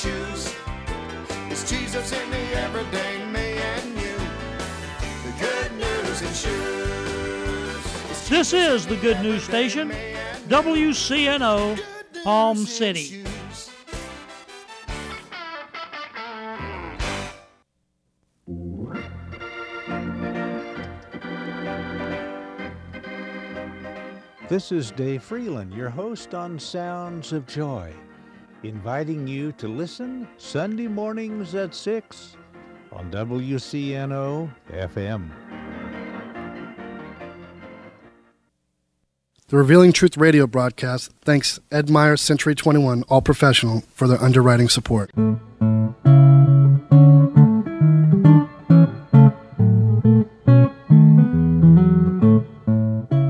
shoes. It's Jesus in the everyday me and you. The good news in shoes. This is the Good News Station, WCNO, Palm City. This is Dave Freeland, your host on Sounds of Joy, inviting you to listen Sunday mornings at 6 on WCNO FM. The Revealing Truth radio broadcast thanks Ed Meyer Century 21 All Professional for their underwriting support.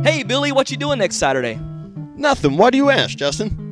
Hey, Billy, what you doing next Saturday? Nothing. Why do you ask, Justin?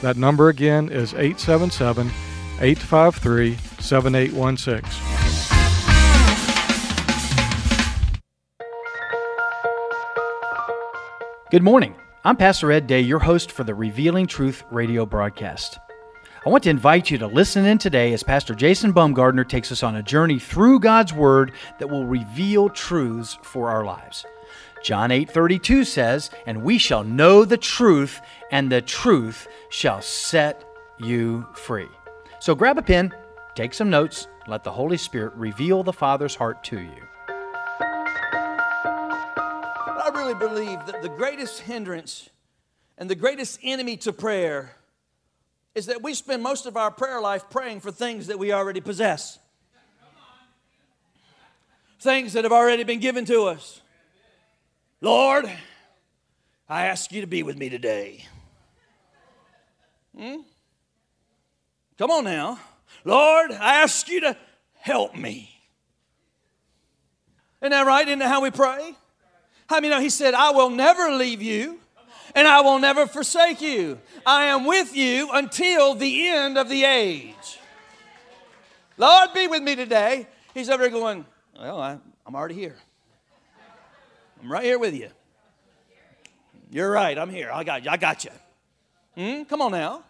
That number again is 877 853 7816. Good morning. I'm Pastor Ed Day, your host for the Revealing Truth radio broadcast. I want to invite you to listen in today as Pastor Jason Baumgardner takes us on a journey through God's Word that will reveal truths for our lives. John 8:32 says, "And we shall know the truth, and the truth shall set you free." So grab a pen, take some notes, let the Holy Spirit reveal the Father's heart to you. I really believe that the greatest hindrance and the greatest enemy to prayer is that we spend most of our prayer life praying for things that we already possess, things that have already been given to us. Lord, I ask you to be with me today. Hmm? Come on now. Lord, I ask you to help me. Isn't that right? Isn't that how we pray? How many know he said, I will never leave you and I will never forsake you. I am with you until the end of the age. Lord, be with me today. He's over there going, Well, I, I'm already here. I'm right here with you. You're right, I'm here. I got you. I got you. Hmm? Come on now.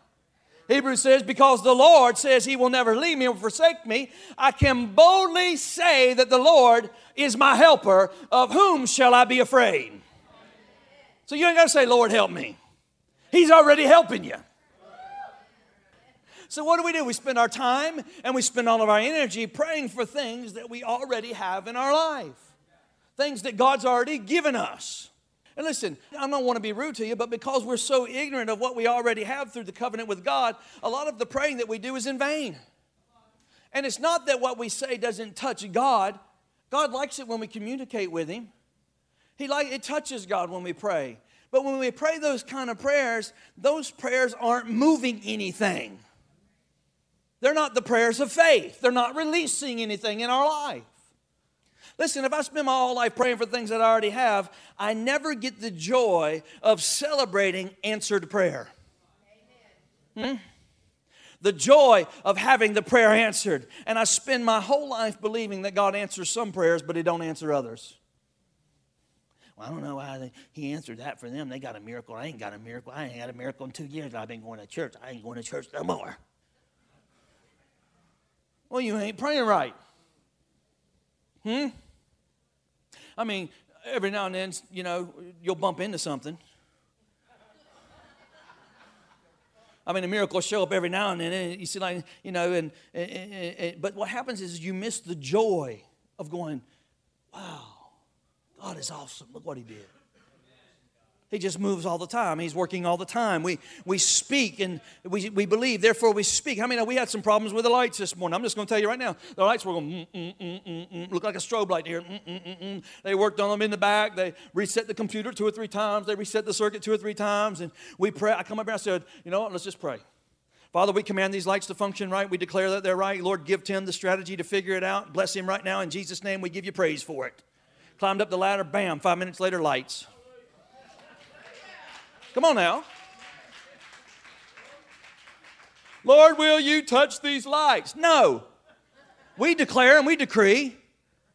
Hebrews says, Because the Lord says he will never leave me or forsake me, I can boldly say that the Lord is my helper. Of whom shall I be afraid? So you ain't got to say, Lord, help me. He's already helping you. So, what do we do? We spend our time and we spend all of our energy praying for things that we already have in our life, things that God's already given us. And listen, I don't want to be rude to you, but because we're so ignorant of what we already have through the covenant with God, a lot of the praying that we do is in vain. And it's not that what we say doesn't touch God. God likes it when we communicate with Him. He like it touches God when we pray. But when we pray those kind of prayers, those prayers aren't moving anything. They're not the prayers of faith. They're not releasing anything in our life. Listen, if I spend my whole life praying for things that I already have, I never get the joy of celebrating answered prayer. Hmm? The joy of having the prayer answered. And I spend my whole life believing that God answers some prayers, but He don't answer others. Well, I don't know why they, He answered that for them. They got a miracle. I ain't got a miracle. I ain't had a miracle in two years. I've been going to church. I ain't going to church no more. Well, you ain't praying right. Hmm? I mean, every now and then, you know, you'll bump into something. I mean, a miracle will show up every now and then. And you see, like, you know, and, and, and, but what happens is you miss the joy of going, wow, God is awesome. Look what He did. He just moves all the time. He's working all the time. We, we speak and we, we believe, therefore we speak. How I many we had some problems with the lights this morning? I'm just going to tell you right now. The lights were going, mm, mm, mm, look like a strobe light here. They worked on them in the back. They reset the computer two or three times. They reset the circuit two or three times. And we pray. I come up and I said, you know what, let's just pray. Father, we command these lights to function right. We declare that they're right. Lord, give Tim the strategy to figure it out. Bless him right now. In Jesus' name, we give you praise for it. Climbed up the ladder, bam, five minutes later, lights. Come on now. Lord, will you touch these lights? No. We declare and we decree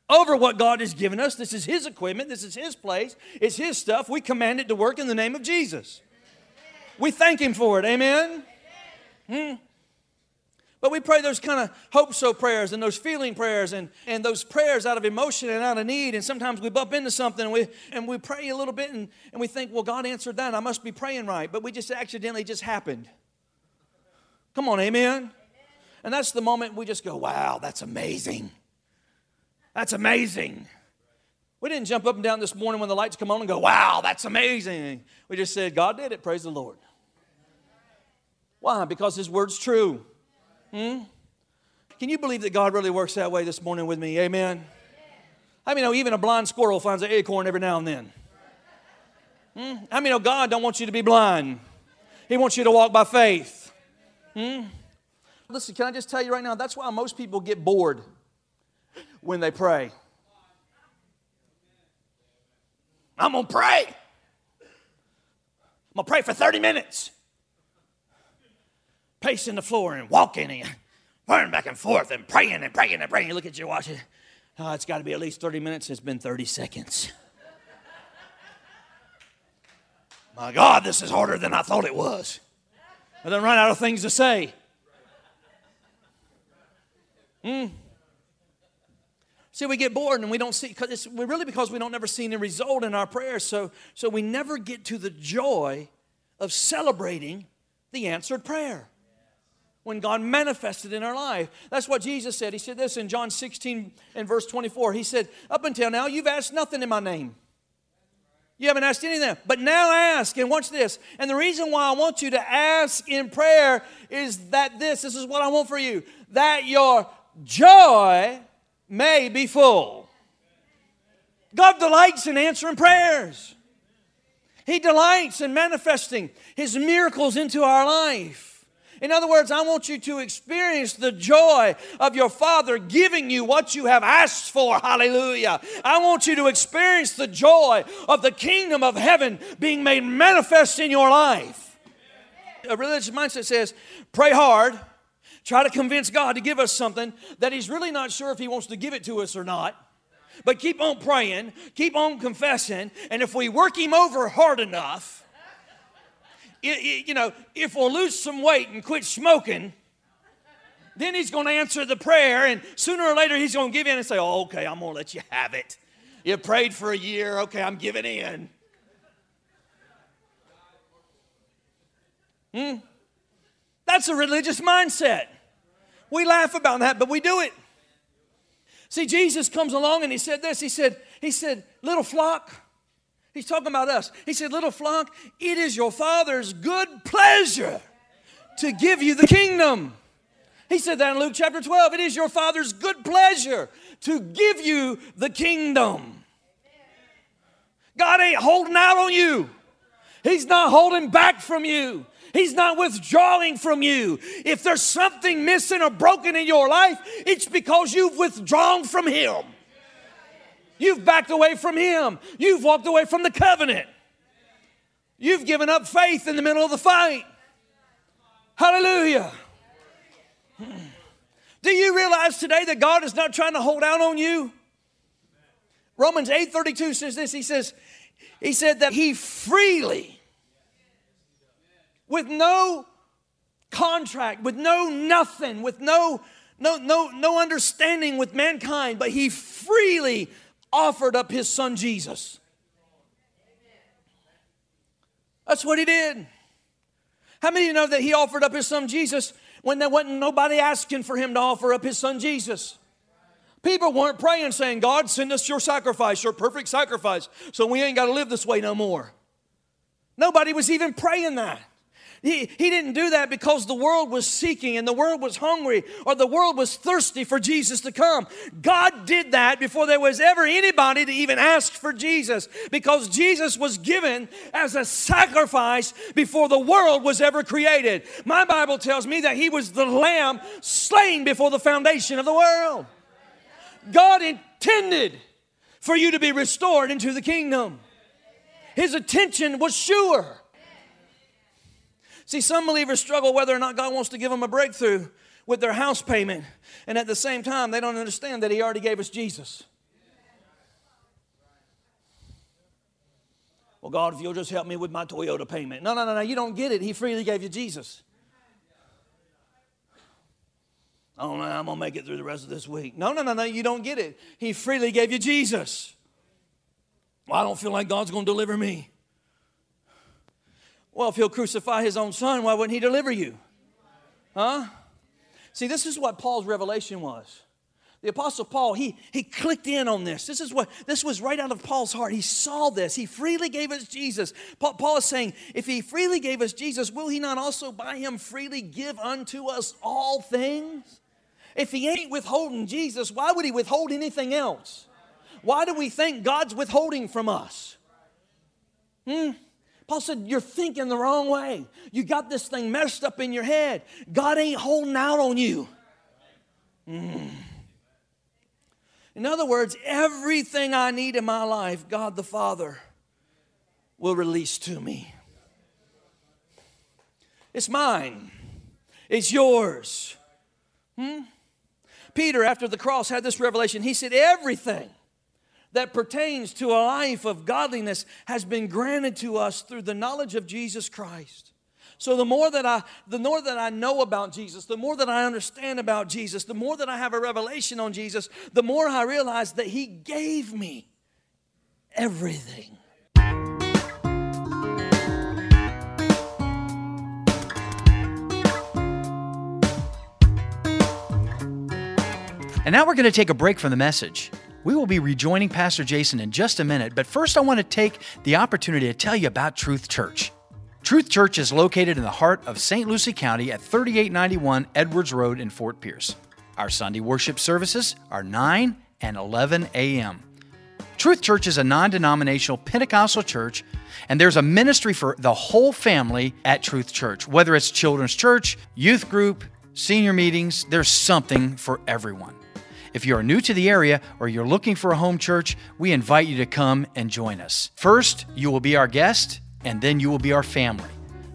over what God has given us. This is His equipment, this is His place, it's His stuff. We command it to work in the name of Jesus. We thank Him for it. Amen. Hmm. But we pray those kind of hope so prayers and those feeling prayers and, and those prayers out of emotion and out of need. And sometimes we bump into something and we, and we pray a little bit and, and we think, well, God answered that. I must be praying right. But we just accidentally just happened. Come on, amen? And that's the moment we just go, wow, that's amazing. That's amazing. We didn't jump up and down this morning when the lights come on and go, wow, that's amazing. We just said, God did it. Praise the Lord. Why? Because His word's true. Hmm? Can you believe that God really works that way this morning with me? Amen. I mean, know even a blind squirrel finds an acorn every now and then. Hmm? I mean, know God don't want you to be blind. He wants you to walk by faith. Hmm? Listen, can I just tell you right now? That's why most people get bored when they pray. I'm gonna pray. I'm gonna pray for 30 minutes pacing the floor and walking and running back and forth and praying and praying and praying. You look at your watch. Oh, it's got to be at least 30 minutes. It's been 30 seconds. My God, this is harder than I thought it was. And then run out of things to say. Hmm. See, we get bored and we don't see, because it's really because we don't never see any result in our prayers. So, so we never get to the joy of celebrating the answered prayer when God manifested in our life. That's what Jesus said. He said this in John 16 and verse 24. He said, Up until now, you've asked nothing in my name. You haven't asked anything, but now ask. And watch this. And the reason why I want you to ask in prayer is that this, this is what I want for you, that your joy may be full. God delights in answering prayers. He delights in manifesting His miracles into our life. In other words, I want you to experience the joy of your Father giving you what you have asked for. Hallelujah. I want you to experience the joy of the kingdom of heaven being made manifest in your life. A religious mindset says, pray hard, try to convince God to give us something that He's really not sure if He wants to give it to us or not. But keep on praying, keep on confessing, and if we work Him over hard enough, you know, if we'll lose some weight and quit smoking, then he's going to answer the prayer, and sooner or later he's going to give in and say, Oh, okay, I'm going to let you have it. You prayed for a year, okay, I'm giving in. Hmm? That's a religious mindset. We laugh about that, but we do it. See, Jesus comes along and he said this. He said, He said, little flock. He's talking about us. He said, Little flock, it is your Father's good pleasure to give you the kingdom. He said that in Luke chapter 12. It is your Father's good pleasure to give you the kingdom. God ain't holding out on you, He's not holding back from you. He's not withdrawing from you. If there's something missing or broken in your life, it's because you've withdrawn from Him. You've backed away from Him. You've walked away from the covenant. You've given up faith in the middle of the fight. Hallelujah. Do you realize today that God is not trying to hold out on you? Romans 8:32 says this. He says, He said that He freely with no contract, with no nothing, with no no no no understanding with mankind, but he freely offered up his son Jesus. That's what he did. How many of you know that he offered up his son Jesus when there wasn't nobody asking for him to offer up his son Jesus? People weren't praying saying, God, send us your sacrifice, your perfect sacrifice, so we ain't got to live this way no more. Nobody was even praying that. He, he didn't do that because the world was seeking and the world was hungry or the world was thirsty for Jesus to come. God did that before there was ever anybody to even ask for Jesus because Jesus was given as a sacrifice before the world was ever created. My Bible tells me that he was the lamb slain before the foundation of the world. God intended for you to be restored into the kingdom. His attention was sure. See, some believers struggle whether or not God wants to give them a breakthrough with their house payment, and at the same time, they don't understand that He already gave us Jesus. Well, God, if you'll just help me with my Toyota payment. No, no, no, no, you don't get it. He freely gave you Jesus. Oh, I don't know I'm going to make it through the rest of this week. No, no, no, no, you don't get it. He freely gave you Jesus. Well, I don't feel like God's going to deliver me. Well, if he'll crucify his own son, why wouldn't he deliver you? Huh? See, this is what Paul's revelation was. The apostle Paul, he, he clicked in on this. This is what this was right out of Paul's heart. He saw this. He freely gave us Jesus. Paul, Paul is saying, if he freely gave us Jesus, will he not also by him freely give unto us all things? If he ain't withholding Jesus, why would he withhold anything else? Why do we think God's withholding from us? Hmm? Paul said, You're thinking the wrong way. You got this thing messed up in your head. God ain't holding out on you. Mm. In other words, everything I need in my life, God the Father will release to me. It's mine, it's yours. Hmm? Peter, after the cross, had this revelation. He said, Everything that pertains to a life of godliness has been granted to us through the knowledge of Jesus Christ. So the more that I the more that I know about Jesus, the more that I understand about Jesus, the more that I have a revelation on Jesus, the more I realize that he gave me everything. And now we're going to take a break from the message. We will be rejoining Pastor Jason in just a minute, but first I want to take the opportunity to tell you about Truth Church. Truth Church is located in the heart of St. Lucie County at 3891 Edwards Road in Fort Pierce. Our Sunday worship services are 9 and 11 a.m. Truth Church is a non denominational Pentecostal church, and there's a ministry for the whole family at Truth Church. Whether it's children's church, youth group, senior meetings, there's something for everyone. If you are new to the area or you're looking for a home church, we invite you to come and join us. First, you will be our guest, and then you will be our family.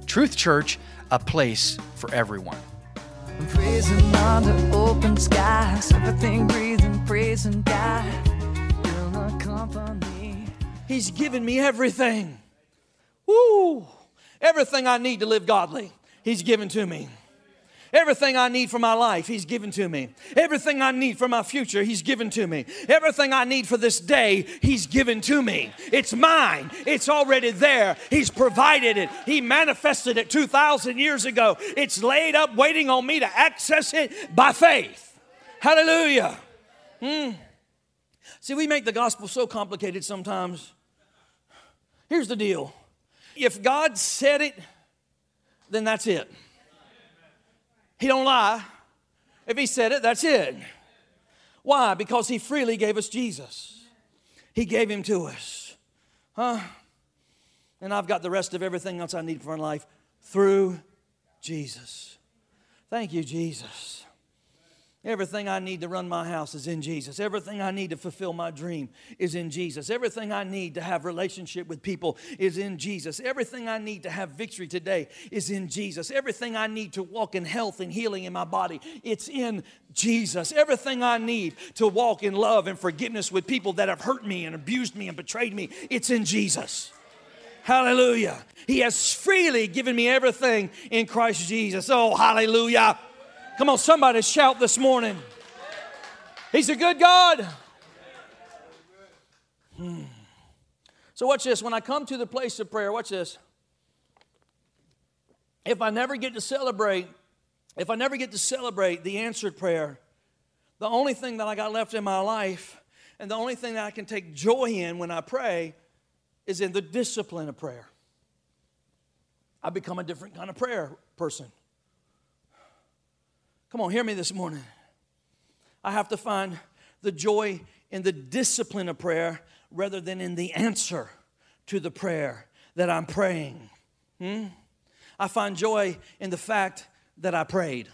Truth Church, a place for everyone. Praising under open skies, everything breathing, praising God. He's given me everything. Woo! Everything I need to live godly, He's given to me. Everything I need for my life, He's given to me. Everything I need for my future, He's given to me. Everything I need for this day, He's given to me. It's mine. It's already there. He's provided it. He manifested it 2,000 years ago. It's laid up waiting on me to access it by faith. Hallelujah. Hmm. See, we make the gospel so complicated sometimes. Here's the deal if God said it, then that's it. He don't lie. If he said it, that's it. Why? Because he freely gave us Jesus. He gave him to us. Huh? And I've got the rest of everything else I need for my life through Jesus. Thank you, Jesus. Everything I need to run my house is in Jesus. Everything I need to fulfill my dream is in Jesus. Everything I need to have relationship with people is in Jesus. Everything I need to have victory today is in Jesus. Everything I need to walk in health and healing in my body, it's in Jesus. Everything I need to walk in love and forgiveness with people that have hurt me and abused me and betrayed me, it's in Jesus. Hallelujah. He has freely given me everything in Christ Jesus. Oh, hallelujah. Come on, somebody shout this morning. He's a good God. Hmm. So, watch this. When I come to the place of prayer, watch this. If I never get to celebrate, if I never get to celebrate the answered prayer, the only thing that I got left in my life and the only thing that I can take joy in when I pray is in the discipline of prayer. I become a different kind of prayer person. Come on, hear me this morning. I have to find the joy in the discipline of prayer rather than in the answer to the prayer that I'm praying. Hmm? I find joy in the fact that I prayed.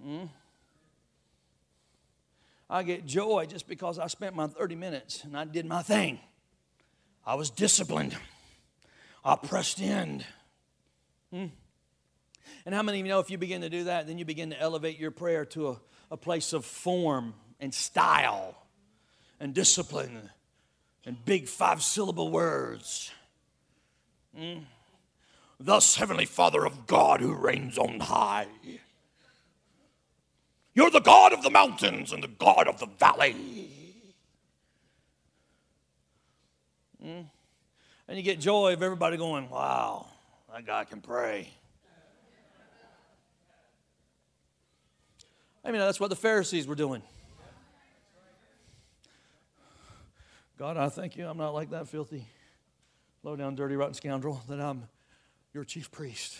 Hmm? I get joy just because I spent my 30 minutes and I did my thing. I was disciplined. I pressed in. Hmm? And how many of you know if you begin to do that, then you begin to elevate your prayer to a, a place of form and style and discipline and big five syllable words? Mm. Thus, Heavenly Father of God who reigns on high. You're the God of the mountains and the God of the valley. Mm. And you get joy of everybody going, wow, that guy can pray. I mean, that's what the Pharisees were doing. God, I thank you. I'm not like that filthy, low down, dirty, rotten scoundrel, that I'm your chief priest.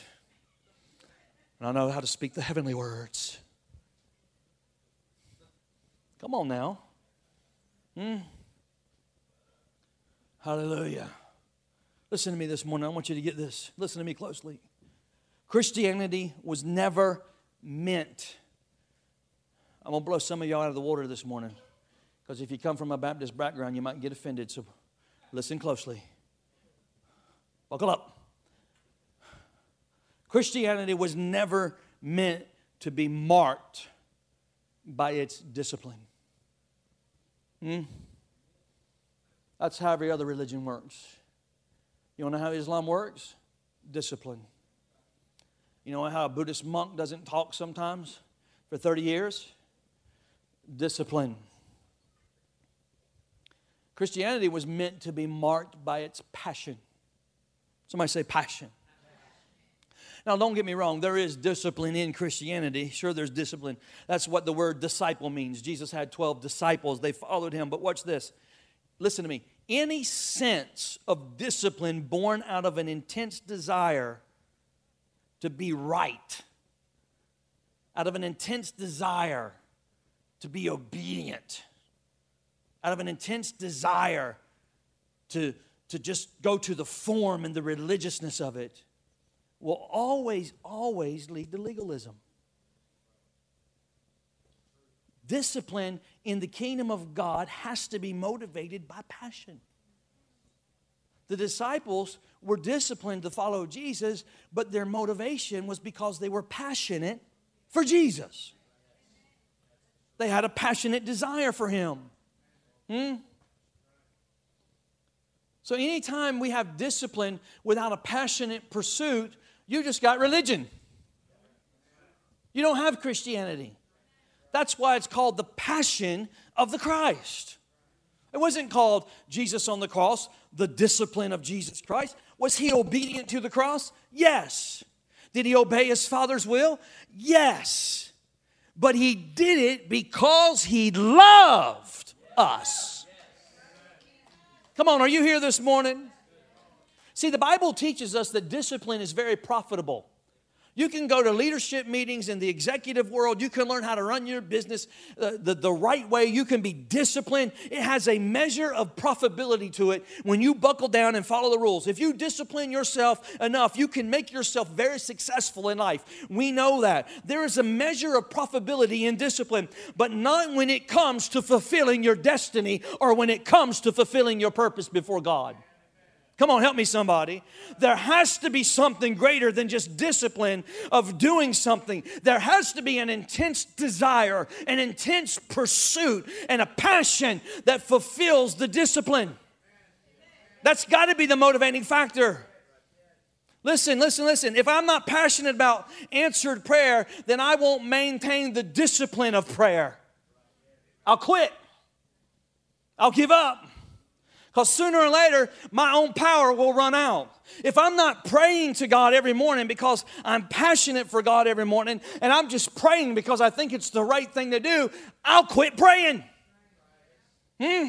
And I know how to speak the heavenly words. Come on now. Hmm? Hallelujah. Listen to me this morning. I want you to get this. Listen to me closely. Christianity was never meant I'm going to blow some of y'all out of the water this morning. Because if you come from a Baptist background, you might get offended. So listen closely. Buckle up. Christianity was never meant to be marked by its discipline. Hmm? That's how every other religion works. You want to know how Islam works? Discipline. You know how a Buddhist monk doesn't talk sometimes for 30 years? Discipline. Christianity was meant to be marked by its passion. Somebody say passion. Now, don't get me wrong, there is discipline in Christianity. Sure, there's discipline. That's what the word disciple means. Jesus had 12 disciples, they followed him. But watch this. Listen to me. Any sense of discipline born out of an intense desire to be right, out of an intense desire to be obedient, out of an intense desire to, to just go to the form and the religiousness of it, will always, always lead to legalism. Discipline in the kingdom of God has to be motivated by passion. The disciples were disciplined to follow Jesus, but their motivation was because they were passionate for Jesus. They had a passionate desire for Him. Hmm? So, anytime we have discipline without a passionate pursuit, You just got religion. You don't have Christianity. That's why it's called the passion of the Christ. It wasn't called Jesus on the cross, the discipline of Jesus Christ. Was he obedient to the cross? Yes. Did he obey his Father's will? Yes. But he did it because he loved us. Come on, are you here this morning? See, the Bible teaches us that discipline is very profitable. You can go to leadership meetings in the executive world. You can learn how to run your business uh, the, the right way. You can be disciplined. It has a measure of profitability to it when you buckle down and follow the rules. If you discipline yourself enough, you can make yourself very successful in life. We know that. There is a measure of profitability in discipline, but not when it comes to fulfilling your destiny or when it comes to fulfilling your purpose before God. Come on, help me, somebody. There has to be something greater than just discipline of doing something. There has to be an intense desire, an intense pursuit, and a passion that fulfills the discipline. That's got to be the motivating factor. Listen, listen, listen. If I'm not passionate about answered prayer, then I won't maintain the discipline of prayer. I'll quit. I'll give up. Because sooner or later, my own power will run out. If I'm not praying to God every morning because I'm passionate for God every morning and I'm just praying because I think it's the right thing to do, I'll quit praying. Hmm?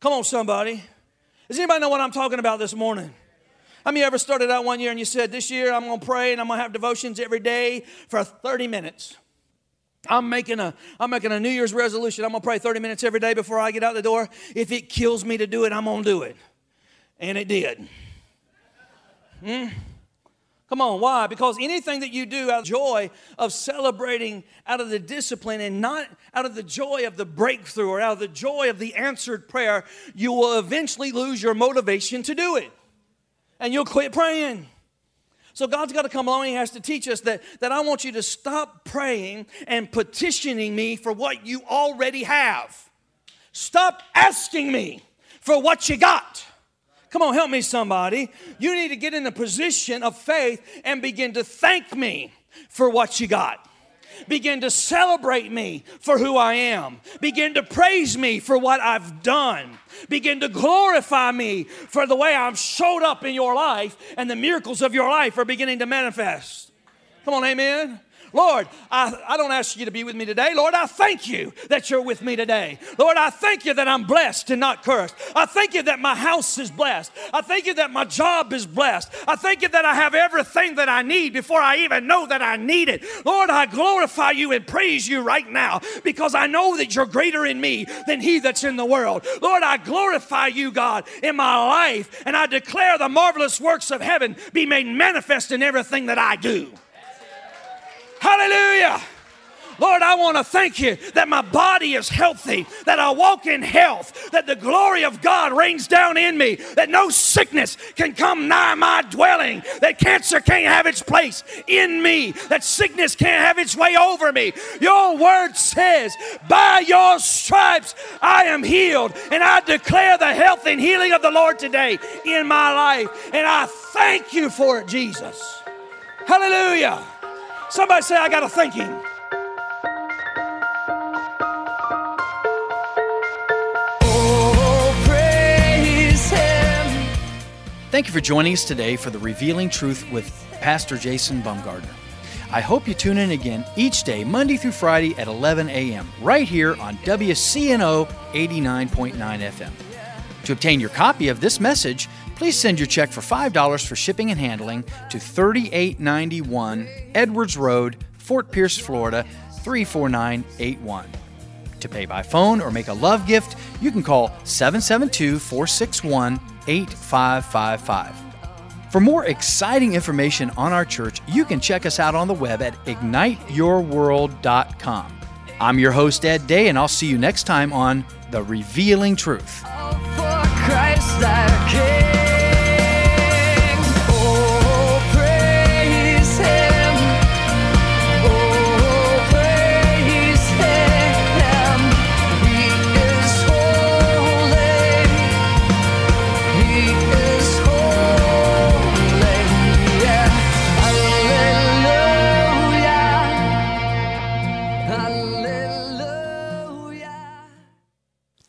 Come on, somebody. Does anybody know what I'm talking about this morning? How many ever started out one year and you said, This year I'm going to pray and I'm going to have devotions every day for 30 minutes? I'm making a I'm making a New Year's resolution. I'm gonna pray 30 minutes every day before I get out the door. If it kills me to do it, I'm gonna do it. And it did. Hmm? Come on, why? Because anything that you do out of joy of celebrating out of the discipline and not out of the joy of the breakthrough or out of the joy of the answered prayer, you will eventually lose your motivation to do it. And you'll quit praying. So God's got to come along. He has to teach us that, that I want you to stop praying and petitioning me for what you already have. Stop asking me for what you got. Come on, help me, somebody. You need to get in a position of faith and begin to thank me for what you got. Begin to celebrate me for who I am. Begin to praise me for what I've done. Begin to glorify me for the way I've showed up in your life and the miracles of your life are beginning to manifest. Come on, amen. Lord, I, I don't ask you to be with me today. Lord, I thank you that you're with me today. Lord, I thank you that I'm blessed and not cursed. I thank you that my house is blessed. I thank you that my job is blessed. I thank you that I have everything that I need before I even know that I need it. Lord, I glorify you and praise you right now because I know that you're greater in me than he that's in the world. Lord, I glorify you, God, in my life, and I declare the marvelous works of heaven be made manifest in everything that I do. Hallelujah. Lord, I want to thank you that my body is healthy, that I walk in health, that the glory of God rains down in me, that no sickness can come nigh my dwelling, that cancer can't have its place in me, that sickness can't have its way over me. Your word says, By your stripes I am healed, and I declare the health and healing of the Lord today in my life, and I thank you for it, Jesus. Hallelujah. Somebody say, I got to thank him. Oh, praise him. Thank you for joining us today for the Revealing Truth with Pastor Jason Bumgardner. I hope you tune in again each day, Monday through Friday at 11 a.m., right here on WCNO 89.9 FM. To obtain your copy of this message, please send your check for $5 for shipping and handling to 3891 Edwards Road, Fort Pierce, Florida 34981. To pay by phone or make a love gift, you can call 772 461 8555. For more exciting information on our church, you can check us out on the web at igniteyourworld.com. I'm your host, Ed Day, and I'll see you next time on The Revealing Truth.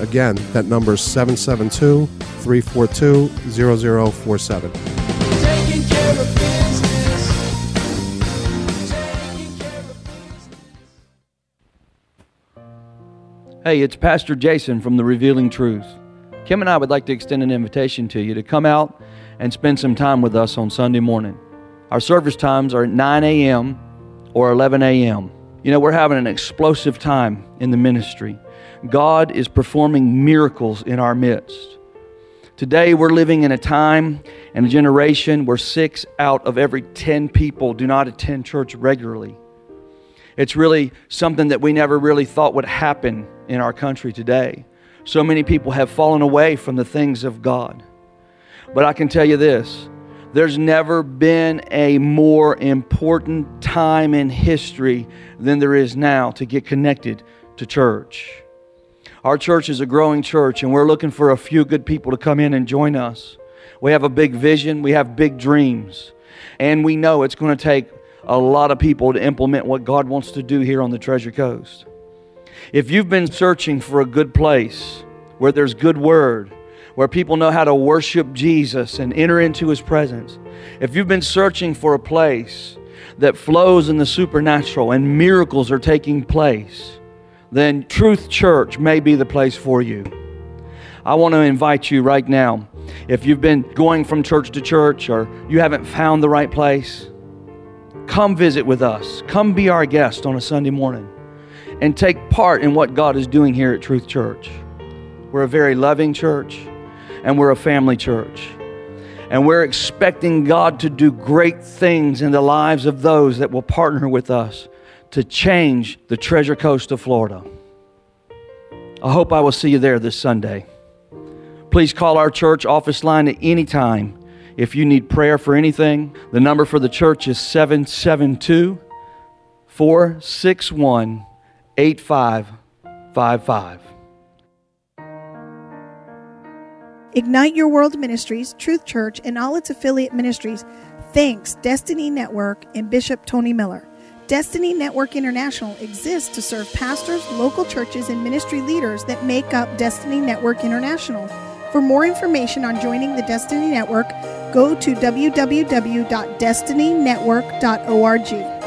Again, that number is 772 342 0047. Taking care of business. Hey, it's Pastor Jason from the Revealing Truth. Kim and I would like to extend an invitation to you to come out and spend some time with us on Sunday morning. Our service times are at 9 a.m. or 11 a.m. You know, we're having an explosive time in the ministry. God is performing miracles in our midst. Today, we're living in a time and a generation where six out of every 10 people do not attend church regularly. It's really something that we never really thought would happen in our country today. So many people have fallen away from the things of God. But I can tell you this there's never been a more important time in history than there is now to get connected to church. Our church is a growing church, and we're looking for a few good people to come in and join us. We have a big vision, we have big dreams, and we know it's going to take a lot of people to implement what God wants to do here on the Treasure Coast. If you've been searching for a good place where there's good word, where people know how to worship Jesus and enter into his presence, if you've been searching for a place that flows in the supernatural and miracles are taking place, then Truth Church may be the place for you. I want to invite you right now. If you've been going from church to church or you haven't found the right place, come visit with us. Come be our guest on a Sunday morning and take part in what God is doing here at Truth Church. We're a very loving church and we're a family church. And we're expecting God to do great things in the lives of those that will partner with us to change the Treasure Coast of Florida. I hope I will see you there this Sunday. Please call our church office line at any time if you need prayer for anything. The number for the church is 772 461 8555. Ignite Your World Ministries, Truth Church, and all its affiliate ministries thanks Destiny Network and Bishop Tony Miller. Destiny Network International exists to serve pastors, local churches, and ministry leaders that make up Destiny Network International. For more information on joining the Destiny Network, go to www.destinynetwork.org.